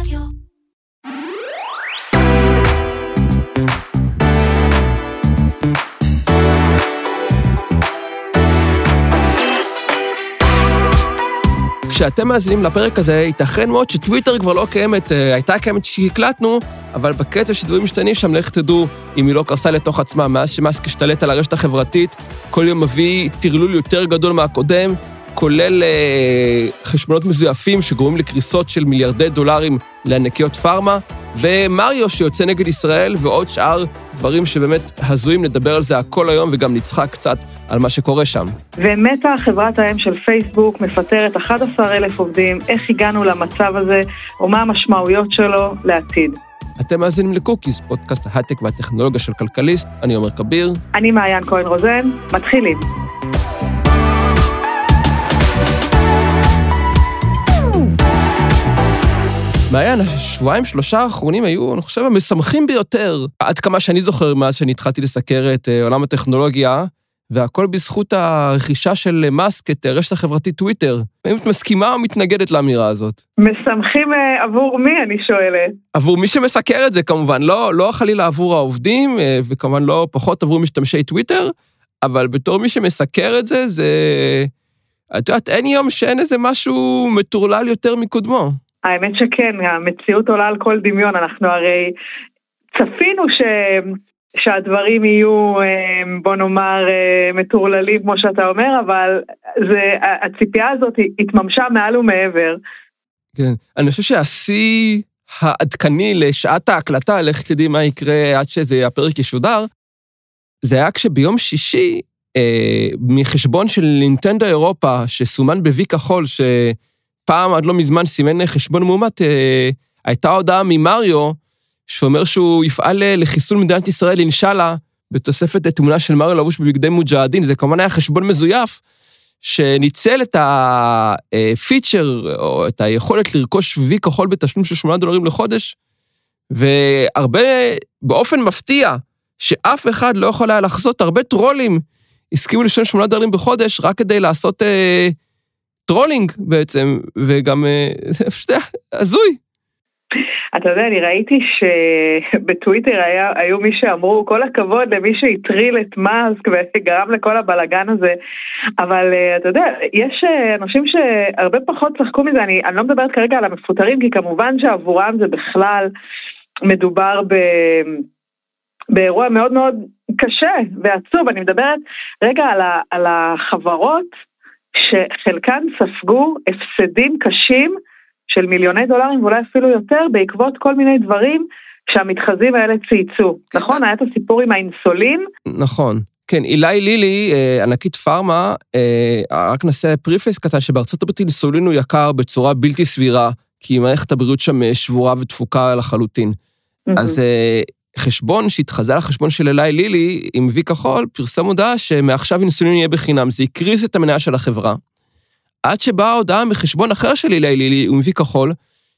רדיו. כשאתם מאזינים לפרק הזה, ייתכן מאוד שטוויטר כבר לא קיימת, אה, הייתה קיימת כשהקלטנו, אבל בקצב שדברים משתנים שם, לך תדעו אם היא לא קרסה לתוך עצמה. מאז שמאסק השתלט על הרשת החברתית, כל יום מביא טרלול יותר גדול מהקודם, כולל אה, חשבונות מזויפים שגורמים לקריסות של מיליארדי דולרים לענקיות פארמה, ומריו שיוצא נגד ישראל, ועוד שאר דברים שבאמת הזויים, נדבר על זה הכל היום, וגם נצחק קצת על מה שקורה שם. ומתה חברת האם של פייסבוק, מפטרת 11,000 עובדים, איך הגענו למצב הזה, או מה המשמעויות שלו לעתיד. אתם מאזינים לקוקיס, פודקאסט ההייטק והטכנולוגיה של כלכליסט, אני עומר כביר. אני מעיין כהן רוזן, מתחילים. מעיין, השבועיים שלושה האחרונים היו, אני חושב, המשמחים ביותר, עד כמה שאני זוכר מאז שאני התחלתי לסקר את אה, עולם הטכנולוגיה, והכל בזכות הרכישה של מאסק את הרשת החברתית טוויטר. האם את מסכימה או מתנגדת לאמירה הזאת? משמחים אה, עבור מי, אני שואלת? עבור מי שמסקר את זה כמובן, לא, לא חלילה עבור העובדים, אה, וכמובן לא פחות עבור משתמשי טוויטר, אבל בתור מי שמסקר את זה, זה... את יודעת, אין יום שאין איזה משהו מטורלל יותר מקודמו. האמת שכן, המציאות עולה על כל דמיון, אנחנו הרי צפינו ש... שהדברים יהיו, אה, בוא נאמר, אה, מטורללים, כמו שאתה אומר, אבל זה, הציפייה הזאת התממשה מעל ומעבר. כן, אני חושב שהשיא העדכני לשעת ההקלטה, לך תדעי מה יקרה עד שזה הפרק ישודר, זה היה כשביום שישי, אה, מחשבון של נינטנדו אירופה, שסומן בוי כחול, שפעם עד לא מזמן סימן חשבון מאומת, אה, הייתה הודעה ממריו, שאומר שהוא יפעל אה, לחיסול מדינת ישראל, אינשאללה, בתוספת תמונה של מריו לבוש בבגדי מוג'הדין. זה כמובן היה חשבון מזויף, שניצל את הפיצ'ר, או את היכולת לרכוש וי כחול בתשלום של 8 דולרים לחודש, והרבה, באופן מפתיע, שאף אחד לא יכול היה לחזות, הרבה טרולים הסכימו לשלם 8 דולרים בחודש רק כדי לעשות אה, trolling בעצם, וגם אה, זה פשוט היה הזוי. אתה יודע, אני ראיתי שבטוויטר היה, היו מי שאמרו, כל הכבוד למי שהטריל את מאסק וגרם לכל הבלגן הזה, אבל uh, אתה יודע, יש uh, אנשים שהרבה פחות צחקו מזה, אני, אני לא מדברת כרגע על המפוטרים, כי כמובן שעבורם זה בכלל מדובר ב... באירוע מאוד מאוד קשה ועצוב, אני מדברת רגע על, ה, על החברות שחלקן ספגו הפסדים קשים של מיליוני דולרים ואולי אפילו יותר בעקבות כל מיני דברים שהמתחזים האלה צייצו. כן. נכון? היה את הסיפור עם האינסולין. נכון. כן, אלי לילי, אה, ענקית פארמה, אה, רק נעשה preface קטן, שבארצות הברית אינסולין הוא יקר בצורה בלתי סבירה, כי מערכת הבריאות שם אה, שבורה ותפוקה לחלוטין. אז חשבון שהתחזה לחשבון של אליי לילי עם וי כחול, פרסם הודעה שמעכשיו אינסולין יהיה בחינם. זה הקריס את המניה של החברה. עד שבאה הודעה מחשבון אחר של אילי לילי עם וי כחול,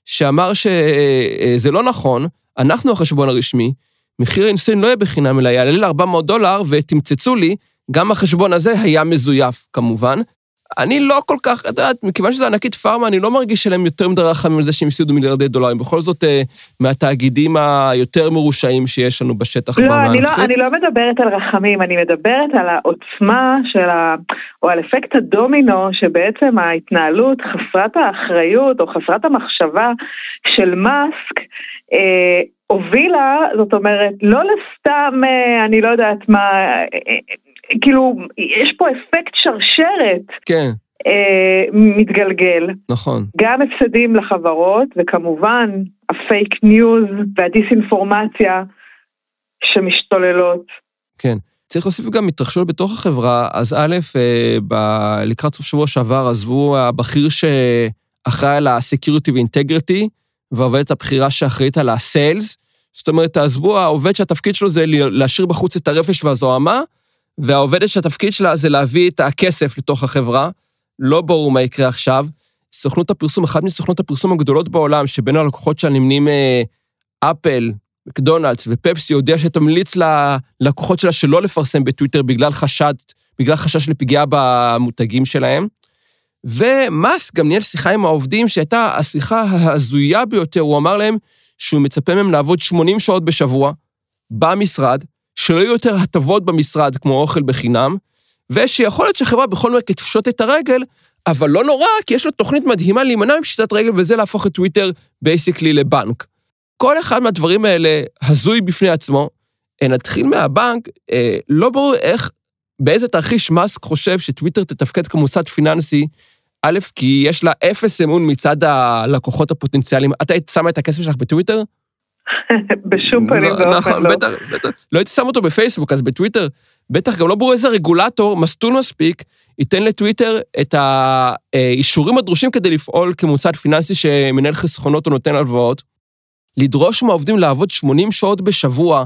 שאמר שזה לא נכון, אנחנו החשבון הרשמי, מחיר האינסולין לא יהיה בחינם, אלא יעלה ל-400 דולר, ותמצצו לי, גם החשבון הזה היה מזויף, כמובן. אני לא כל כך, את יודעת, מכיוון שזה ענקית פארמה, אני לא מרגיש שלהם יותר מדי רחמים על זה שהם הפסידו מיליארדי דולרים. בכל זאת, אה, מהתאגידים היותר מרושעים שיש לנו בשטח. לא, אני לא, אני לא מדברת על רחמים, אני מדברת על העוצמה של ה... או על אפקט הדומינו, שבעצם ההתנהלות חסרת האחריות או חסרת המחשבה של מאסק, אה, הובילה, זאת אומרת, לא לסתם, אה, אני לא יודעת מה, אה, אה, כאילו, יש פה אפקט שרשרת. כן. אה, מתגלגל. נכון. גם הפסדים לחברות, וכמובן הפייק ניוז והדיסאינפורמציה שמשתוללות. כן. צריך להוסיף גם התרחשויות בתוך החברה, אז א', אה, ב- לקראת סוף שבוע שעבר עזבו הבכיר שאחראי על ה-Security ו-Integrity, והעובדת הבכירה שאחראית על ה-Sales. זאת אומרת, עזבו העובד שהתפקיד שלו זה להשאיר בחוץ את הרפש והזוהמה, והעובדת שהתפקיד שלה זה להביא את הכסף לתוך החברה. לא ברור מה יקרה עכשיו. סוכנות הפרסום, אחת מסוכנות הפרסום הגדולות בעולם, שבין הלקוחות שלה נמנים אה, אפל, מקדונלדס ופפסי, הודיעה שתמליץ ללקוחות שלה שלא לפרסם בטוויטר בגלל חשד, בגלל חשש לפגיעה במותגים שלהם. ומאסק גם ניהל שיחה עם העובדים שהייתה השיחה ההזויה ביותר, הוא אמר להם שהוא מצפה מהם לעבוד 80 שעות בשבוע במשרד, שלא יהיו יותר הטבות במשרד כמו אוכל בחינם, ושיכול להיות שחברה בכל מקרה תפשוט את הרגל, אבל לא נורא, כי יש לו תוכנית מדהימה להימנע מפשיטת רגל, וזה להפוך את טוויטר basically לבנק. כל אחד מהדברים האלה הזוי בפני עצמו. נתחיל מהבנק, אה, לא ברור איך, באיזה תרחיש מאסק חושב שטוויטר תתפקד כמוסד פיננסי, א', כי יש לה אפס אמון מצד הלקוחות הפוטנציאליים. את היית שמה את הכסף שלך בטוויטר? בשום פנים ואופן נכון, לא. בטח, בטח. לא הייתי שם אותו בפייסבוק, אז בטוויטר, בטח גם לא ברור איזה רגולטור מסטול מספיק ייתן לטוויטר את האישורים הדרושים כדי לפעול כמוסד פיננסי שמנהל חסכונות או נותן הלוואות. לדרוש מהעובדים לעבוד 80 שעות בשבוע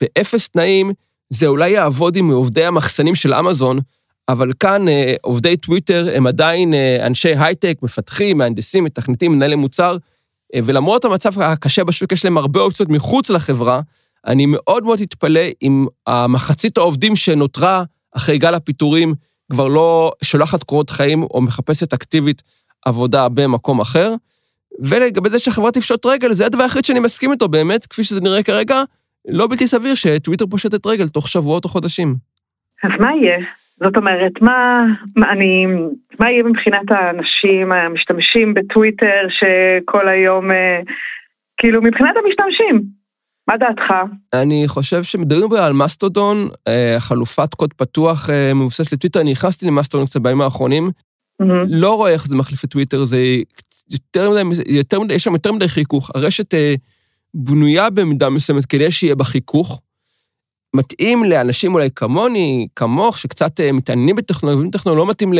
באפס תנאים, זה אולי יעבוד עם עובדי המחסנים של אמזון, אבל כאן אה, עובדי טוויטר הם עדיין אה, אנשי הייטק, מפתחים, מהנדסים, מתכנתים, מנהלי מוצר, ולמרות המצב הקשה בשוק, יש להם הרבה אופציות מחוץ לחברה. אני מאוד מאוד אתפלא אם המחצית העובדים שנותרה אחרי גל הפיטורים כבר לא שולחת קורות חיים או מחפשת אקטיבית עבודה במקום אחר. ולגבי זה שהחברה תפשוט רגל, זה הדבר היחיד שאני מסכים איתו, באמת, כפי שזה נראה כרגע, לא בלתי סביר שטוויטר פושטת רגל תוך שבועות או חודשים. אז מה יהיה? זאת אומרת, מה, מה, אני, מה יהיה מבחינת האנשים המשתמשים בטוויטר שכל היום, אה, כאילו מבחינת המשתמשים, מה דעתך? אני חושב שמדברים על מסטודון, אה, חלופת קוד פתוח אה, מבוססת לטוויטר, אני נכנסתי למסטודון קצת בימים האחרונים, Mm-hmm. לא רואה איך זה מחליף את טוויטר, זה יותר מדי, יותר מדי, יש שם יותר מדי חיכוך. הרשת בנויה במידה מסוימת כדי שיהיה בה חיכוך. מתאים לאנשים אולי כמוני, כמוך, שקצת אה, מתעניינים בטכנולוגיה, טכנולוגיה לא מתאים ל,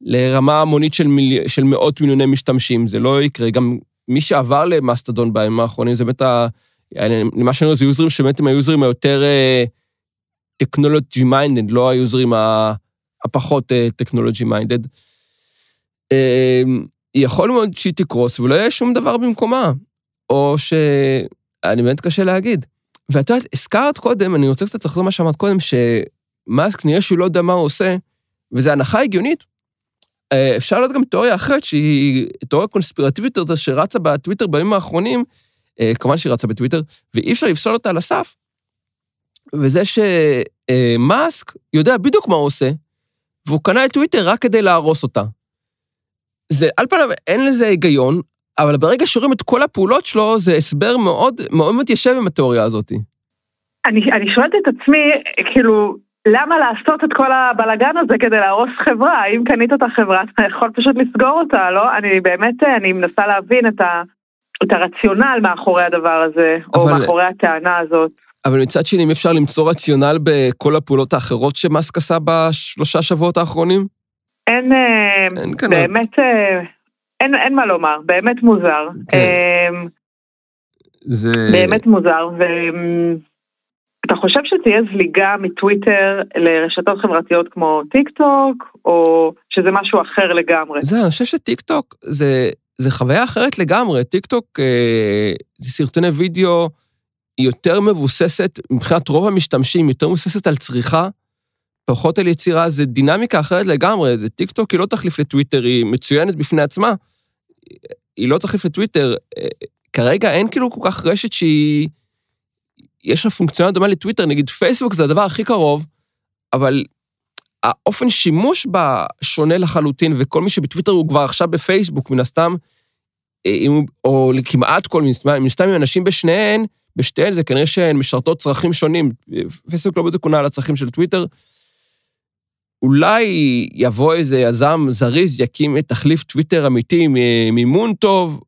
לרמה המונית של, מיל, של מאות מיליוני משתמשים, זה לא יקרה. גם מי שעבר למאסטודון בימים האחרונים, זה באמת ה... למה שאני רואה זה יוזרים שבאמת הם היוזרים היותר טכנולוגי minded, לא היוזרים הפחות טכנולוגי minded. יכול מאוד שהיא תקרוס ולא יהיה שום דבר במקומה, או שאני באמת קשה להגיד. ואת יודעת, הזכרת קודם, אני רוצה קצת לחזור מה שאמרת קודם, שמאסק נראה שהוא לא יודע מה הוא עושה, וזו הנחה הגיונית. אפשר להיות גם תיאוריה אחרת, שהיא תיאוריה קונספירטיבית יותר, שרצה בטוויטר בימים האחרונים, כמובן שהיא רצה בטוויטר, ואי אפשר לפסול אותה על הסף. וזה שמאסק יודע בדיוק מה הוא עושה, והוא קנה את טוויטר רק כדי להרוס אותה. זה, על פניו אין לזה היגיון, אבל ברגע שרואים את כל הפעולות שלו, זה הסבר מאוד מאוד מתיישב עם התיאוריה הזאת. אני, אני שואלת את עצמי, כאילו, למה לעשות את כל הבלגן הזה כדי להרוס חברה? אם קנית את החברה, אתה יכול פשוט לסגור אותה, לא? אני באמת, אני מנסה להבין את, ה, את הרציונל מאחורי הדבר הזה, אבל, או מאחורי הטענה הזאת. אבל מצד שני, אם אפשר למצוא רציונל בכל הפעולות האחרות שמאסק עשה בשלושה שבועות האחרונים? אין, אין באמת, אין, אין מה לומר, באמת מוזר. כן. זה... באמת מוזר, ואתה חושב שתהיה זליגה מטוויטר לרשתות חברתיות כמו טיק טוק, או שזה משהו אחר לגמרי? זה, אני חושב שטיק טוק זה, זה חוויה אחרת לגמרי. טיק טוק אה, זה סרטוני וידאו יותר מבוססת, מבחינת רוב המשתמשים, יותר מבוססת על צריכה. פחות על יצירה, זה דינמיקה אחרת לגמרי, זה טיק טוק היא לא תחליף לטוויטר, היא מצוינת בפני עצמה, היא לא תחליף לטוויטר. כרגע אין כאילו כל כך רשת שהיא... יש לה פונקציונל דומה לטוויטר, נגיד פייסבוק זה הדבר הכי קרוב, אבל האופן שימוש בה שונה לחלוטין, וכל מי שבטוויטר הוא כבר עכשיו בפייסבוק, מן הסתם, או כמעט כל, מן הסתם עם אנשים בשניהן, בשתיהן זה כנראה שהן משרתות צרכים שונים. פייסבוק לא בדיוק עונה על הצרכים של טוויטר, אולי יבוא איזה יזם זריז, יקים את תחליף טוויטר אמיתי מימון טוב,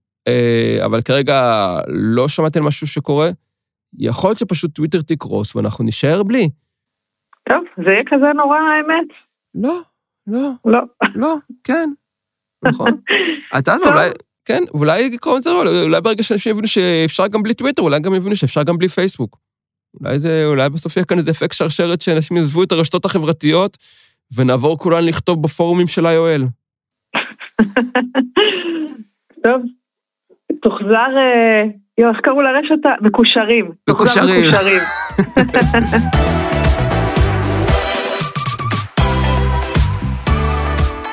אבל כרגע לא שמעתי על משהו שקורה. יכול להיות שפשוט טוויטר תקרוס ואנחנו נישאר בלי. טוב, זה יהיה כזה נורא האמת. לא, לא. לא. לא, כן. נכון. אתה יודע, אולי, כן, אולי יקרו את זה, אולי ברגע שאנשים יבינו שאפשר גם בלי טוויטר, אולי גם יבינו שאפשר גם בלי פייסבוק. אולי זה, אולי בסוף יהיה כאן איזה אפקט שרשרת שאנשים יעזבו את הרשתות החברתיות, ונעבור כולן לכתוב בפורומים של IOL. טוב, תוחזר, יו, איך קראו לרשת? מקושרים. מקושרים.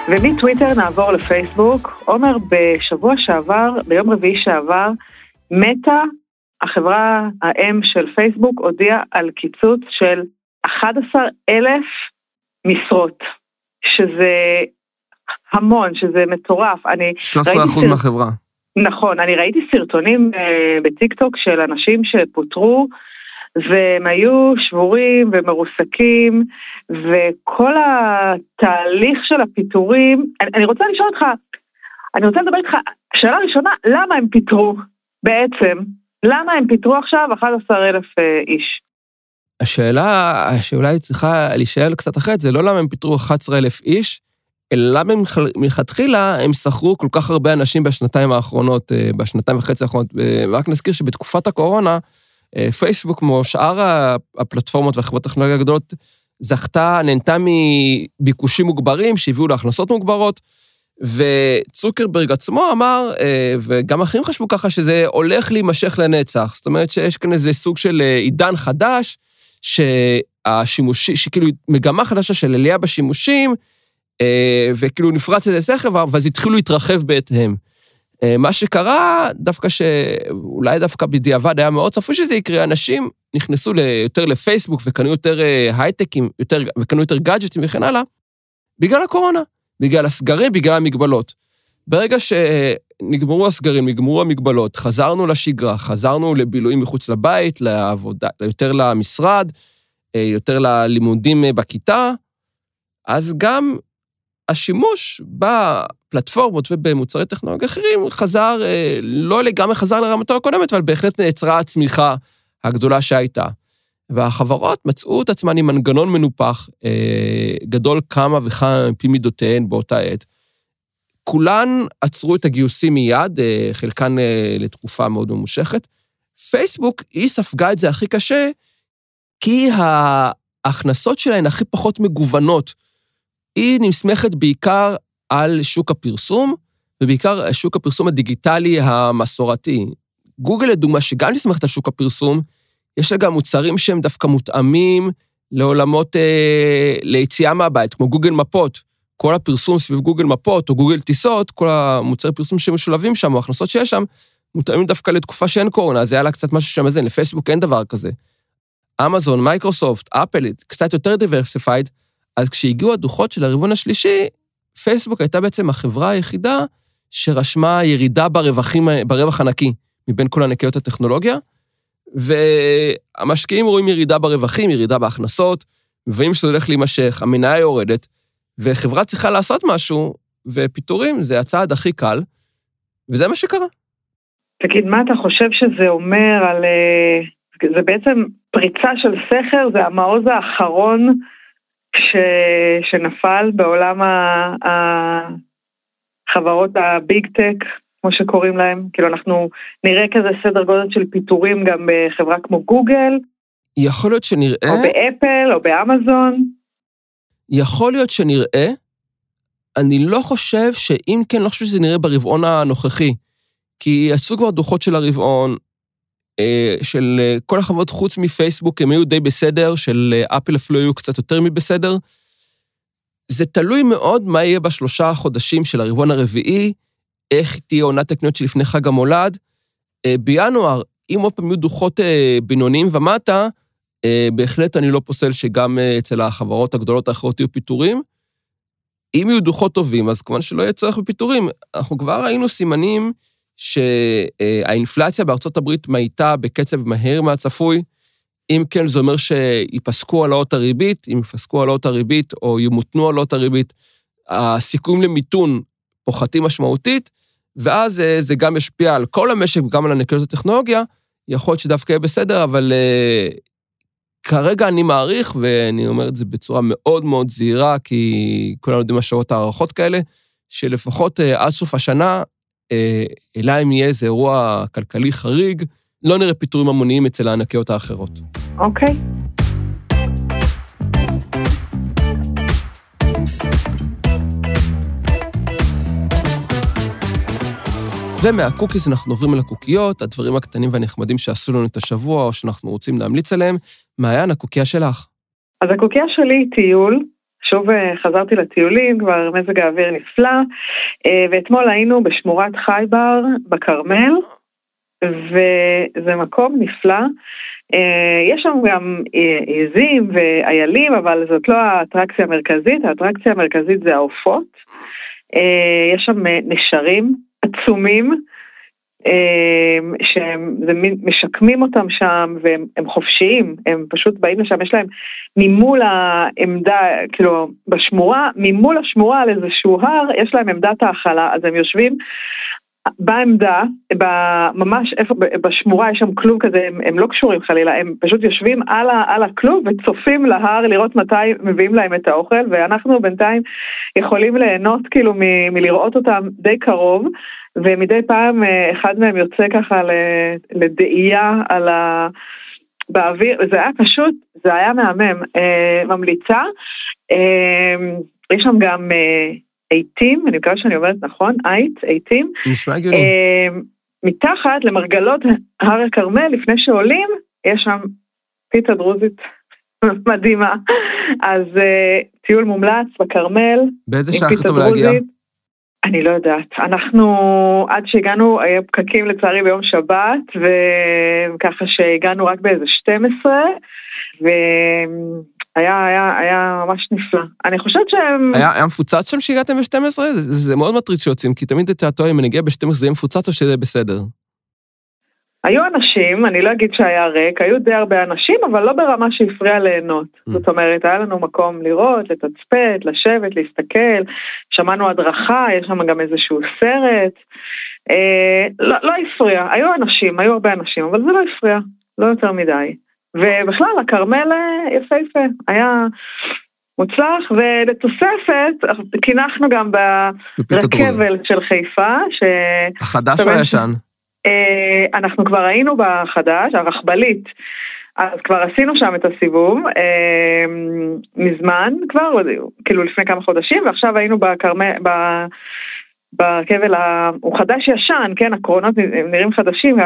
ומטוויטר נעבור לפייסבוק. עומר, בשבוע שעבר, ביום רביעי שעבר, מטא, החברה האם של פייסבוק, הודיעה על קיצוץ של 11 אלף משרות, שזה המון, שזה מטורף. אני 13 אחוז סרט... מהחברה. נכון, אני ראיתי סרטונים uh, בטיקטוק של אנשים שפוטרו, והם היו שבורים ומרוסקים, וכל התהליך של הפיטורים, אני, אני רוצה לשאול אותך, אני רוצה לדבר איתך, שאלה ראשונה, למה הם פיטרו בעצם? למה הם פיטרו עכשיו 11,000 אה, איש? השאלה שאולי צריכה להישאל קצת אחרת, זה לא למה הם פיטרו 11,000 איש, אלא למה מלכתחילה הם שכרו כל כך הרבה אנשים בשנתיים האחרונות, אה, בשנתיים וחצי האחרונות. ורק נזכיר שבתקופת הקורונה, אה, פייסבוק, כמו שאר הפלטפורמות והחברות הטכנולוגיה הגדולות, זכתה, נהנתה מביקושים מוגברים שהביאו להכנסות מוגברות, וצוקרברג עצמו אמר, אה, וגם אחרים חשבו ככה, שזה הולך להימשך לנצח. זאת אומרת שיש כאן איזה סוג של עידן חדש, שהשימושי, שכאילו מגמה חדשה של עלייה בשימושים, אה, וכאילו נפרץ איזה סכר, ואז התחילו להתרחב בהתאם. אה, מה שקרה, דווקא שאולי דווקא בדיעבד היה מאוד צפוי שזה יקרה, אנשים נכנסו יותר לפייסבוק וקנו יותר אה, הייטקים, יותר, וקנו יותר גאדג'טים וכן הלאה, בגלל הקורונה, בגלל הסגרים, בגלל המגבלות. ברגע שנגמרו הסגרים, נגמרו המגבלות, חזרנו לשגרה, חזרנו לבילויים מחוץ לבית, לעבודה, יותר למשרד, יותר ללימודים בכיתה, אז גם השימוש בפלטפורמות ובמוצרי טכנולוגיה אחרים חזר, אה, לא לגמרי חזר לרמתו הקודמת, אבל בהחלט נעצרה הצמיחה הגדולה שהייתה. והחברות מצאו את עצמן עם מנגנון מנופח, אה, גדול כמה וכמה מפי מידותיהן באותה עת. כולן עצרו את הגיוסים מיד, אה, חלקן לתקופה מאוד ממושכת. פייסבוק, היא ספגה את זה הכי קשה, כי ההכנסות שלהן הכי פחות מגוונות. היא נסמכת בעיקר על שוק הפרסום, ובעיקר שוק הפרסום הדיגיטלי המסורתי. גוגל, לדוגמה, שגם נסמכת על שוק הפרסום, יש לה גם מוצרים שהם דווקא מותאמים לעולמות, אה, ליציאה מהבית, כמו גוגל מפות. כל הפרסום סביב גוגל מפות או גוגל טיסות, כל המוצרי פרסום שמשולבים שם, או ההכנסות שיש שם, מותאמים דווקא לתקופה שאין קורונה, אז היה לה קצת משהו שמאזן, לפייסבוק אין דבר כזה. אמזון, מייקרוסופט, אפל, קצת יותר diversified, אז כשהגיעו הדוחות של הרבעון השלישי, פייסבוק הייתה בעצם החברה היחידה שרשמה ירידה ברווחים, ברווח הנקי מבין כל ענקיות הטכנולוגיה, והמשקיעים רואים ירידה ברווחים, ירידה בהכנסות, מבינים שזה הולך להימשך, המניה יורדת, וחברה צריכה לעשות משהו, ופיטורים זה הצעד הכי קל, וזה מה שקרה. תגיד, מה אתה חושב שזה אומר על... אה, זה בעצם פריצה של סכר, זה המעוז האחרון ש... שנפל בעולם החברות הביג טק, כמו שקוראים להם. כאילו אנחנו נראה כזה סדר גודל של פיטורים גם בחברה כמו גוגל. יכול להיות שנראה... או באפל או באמזון. יכול להיות שנראה. אני לא חושב שאם כן, לא חושב שזה נראה ברבעון הנוכחי. כי יצאו כבר דוחות של הרבעון, אה, של אה, כל החברות חוץ מפייסבוק, הם היו די בסדר, של אה, אפל אפילו היו קצת יותר מבסדר. זה תלוי מאוד מה יהיה בשלושה חודשים של הרבעון הרביעי, איך תהיה עונת הקניות שלפני חג המולד. בינואר, אם עוד פעם יהיו דוחות בינוניים ומטה, בהחלט אני לא פוסל שגם אצל החברות הגדולות האחרות יהיו פיטורים. אם יהיו דוחות טובים, אז כמובן שלא יהיה צורך בפיטורים. אנחנו כבר ראינו סימנים שהאינפלציה בארצות הברית מאיטה בקצב מהר מהצפוי. אם כן, זה אומר שיפסקו העלאות הריבית, אם יפסקו העלאות הריבית או ימותנו העלאות הריבית, הסיכויים למיתון פוחתים משמעותית, ואז אה, זה גם ישפיע על כל המשק וגם על ענקיות הטכנולוגיה. יכול להיות שדווקא יהיה בסדר, אבל כרגע אני מעריך, ואני אומר את זה בצורה מאוד מאוד זהירה, כי כולנו יודעים מה שוות הערכות כאלה, שלפחות uh, עד סוף השנה אה, אלא אם יהיה איזה אירוע כלכלי חריג, לא נראה פיטורים המוניים אצל הענקיות האחרות. אוקיי. ומהקוקיס אנחנו עוברים אל הקוקיות, הדברים הקטנים והנחמדים שעשו לנו את השבוע, או שאנחנו רוצים להמליץ עליהם. מעיין, הקוקייה שלך. אז הקוקייה שלי היא טיול, שוב חזרתי לטיולים, כבר מזג האוויר נפלא, ואתמול היינו בשמורת חייבר בכרמל, וזה מקום נפלא. יש שם גם עיזים ואיילים, אבל זאת לא האטרקציה המרכזית, האטרקציה המרכזית זה העופות. יש שם נשרים עצומים. אמ, שהם משקמים אותם שם והם חופשיים, הם פשוט באים לשם, יש להם ממול העמדה, כאילו בשמורה, ממול השמורה על איזשהו הר, יש להם עמדת האכלה, אז הם יושבים בעמדה, ממש איפה, בשמורה יש שם כלוב כזה, הם, הם לא קשורים חלילה, הם פשוט יושבים על, ה, על הכלוב וצופים להר לראות מתי מביאים להם את האוכל, ואנחנו בינתיים יכולים ליהנות כאילו מ, מלראות אותם די קרוב, ומדי פעם אה, אחד מהם יוצא ככה לדאייה על ה... באוויר, זה היה פשוט, זה היה מהמם. אה, ממליצה. אה, יש שם גם אה, עיתים, אני מקווה שאני אומרת נכון, עית, עיתים. נשמע הגיוני. אה, מתחת למרגלות הר הכרמל, לפני שעולים, יש שם פיצה דרוזית מדהימה. אז אה, טיול מומלץ בכרמל. באיזה שעה הכי טוב להגיע? אני לא יודעת. אנחנו, עד שהגענו, היה פקקים לצערי ביום שבת, וככה שהגענו רק באיזה 12, והיה היה, היה ממש נפלא. אני חושבת שהם... היה, היה מפוצץ שם שהגעתם ב-12? זה, זה מאוד מטריד שיוצאים, כי תמיד את תיאטו אם אני אגיע ב-12 זה יהיה מפוצץ או שזה בסדר? היו אנשים, אני לא אגיד שהיה ריק, היו די הרבה אנשים, אבל לא ברמה שהפריע ליהנות. Mm. זאת אומרת, היה לנו מקום לראות, לתצפת, לשבת, להסתכל, שמענו הדרכה, יש שם גם איזשהו סרט. אה, לא, לא הפריע, היו אנשים, היו הרבה אנשים, אבל זה לא הפריע, לא יותר מדי. ובכלל, הכרמל אה, יפהפה, היה מוצלח, ולתוספת, קינחנו גם ברכבל של חיפה, ש... החדש או הישן? אה, אנחנו כבר היינו בחדש, הרכבלית, אז כבר עשינו שם את הסיבוב אה, מזמן כבר, כאילו לפני כמה חודשים, ועכשיו היינו בכרמל, ברכבל, הוא חדש ישן, כן, הקרונות נראים חדשים,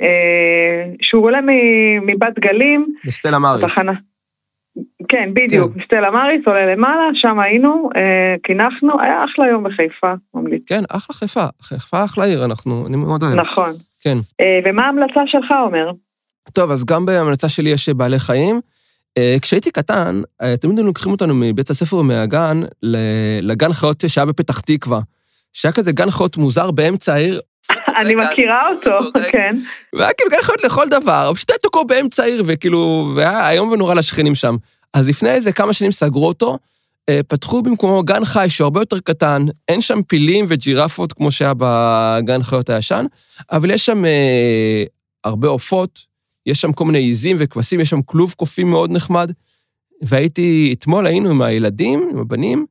אה, שהוא עולה מבת גלים. בסטלה מאריס. בתחנה. כן, בדיוק, כן. סטלה מאריס עולה למעלה, שם היינו, אה, קינחנו, היה אחלה יום בחיפה, ממליץ. כן, אחלה חיפה, חיפה אחלה עיר, אנחנו, אני מאוד אוהב. נכון. כן. אה, ומה ההמלצה שלך, אומר? טוב, אז גם בהמלצה שלי יש בעלי חיים. אה, כשהייתי קטן, אה, תמיד היו לוקחים אותנו מבית הספר ומהגן לגן חיות שהיה בפתח תקווה. שהיה כזה גן חיות מוזר באמצע העיר. אני מכירה אותו, כן. והיה כאילו גן חיות לכל דבר, פשוט היה תוקו באמצע העיר, וכאילו, והיה איום ונורא לשכנים שם. אז לפני איזה כמה שנים סגרו אותו, אה, פתחו במקומו גן חי שהוא הרבה יותר קטן, אין שם פילים וג'ירפות כמו שהיה בגן חיות הישן, אבל יש שם אה, הרבה עופות, יש שם כל מיני עיזים וכבשים, יש שם כלוב קופים מאוד נחמד. והייתי, אתמול היינו עם הילדים, עם הבנים,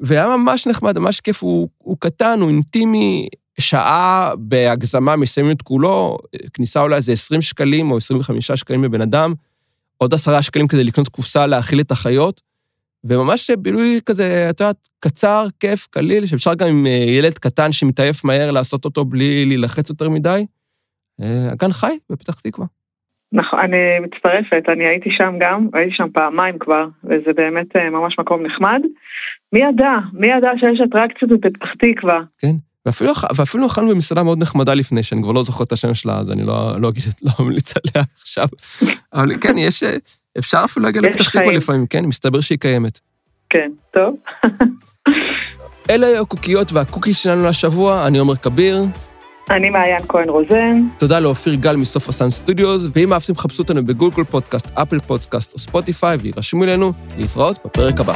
והיה ממש נחמד, ממש כיף, הוא, הוא קטן, הוא אינטימי, שעה בהגזמה מסיימים את כולו, כניסה עולה איזה 20 שקלים או 25 שקלים לבן אדם, עוד עשרה שקלים כדי לקנות קופסה להאכיל את החיות, וממש בילוי כזה, את יודעת, קצר, כיף, קליל, שאפשר גם עם אה, ילד קטן שמתעייף מהר לעשות אותו בלי להילחץ יותר מדי. אה, הגן חי בפתח תקווה. נכון, אני מצטרפת, אני הייתי שם גם, הייתי שם פעמיים כבר, וזה באמת אה, ממש מקום נחמד. מי ידע? מי ידע שיש אטרקציות בפתח תקווה? כן, ואפילו, ואפילו אכלנו במסעדה מאוד נחמדה לפני, שאני כבר לא זוכר את השם שלה, אז אני לא, לא אגיד, לא ממליץ עליה עכשיו. אבל כן, יש, אפשר אפילו להגיע לפתח תקווה לפעמים, כן, מסתבר שהיא קיימת. כן, טוב. אלה היו הקוקיות והקוקיס שלנו לשבוע, אני עומר כביר. אני מעיין כהן רוזן. תודה לאופיר גל מ-Soft Sound Studios, ואם אהבתם, חפשו אותנו בגוגל פודקאסט, אפל פודקאסט או ספוטיפיי, והירשמו אלינו להתראות בפרק הבא.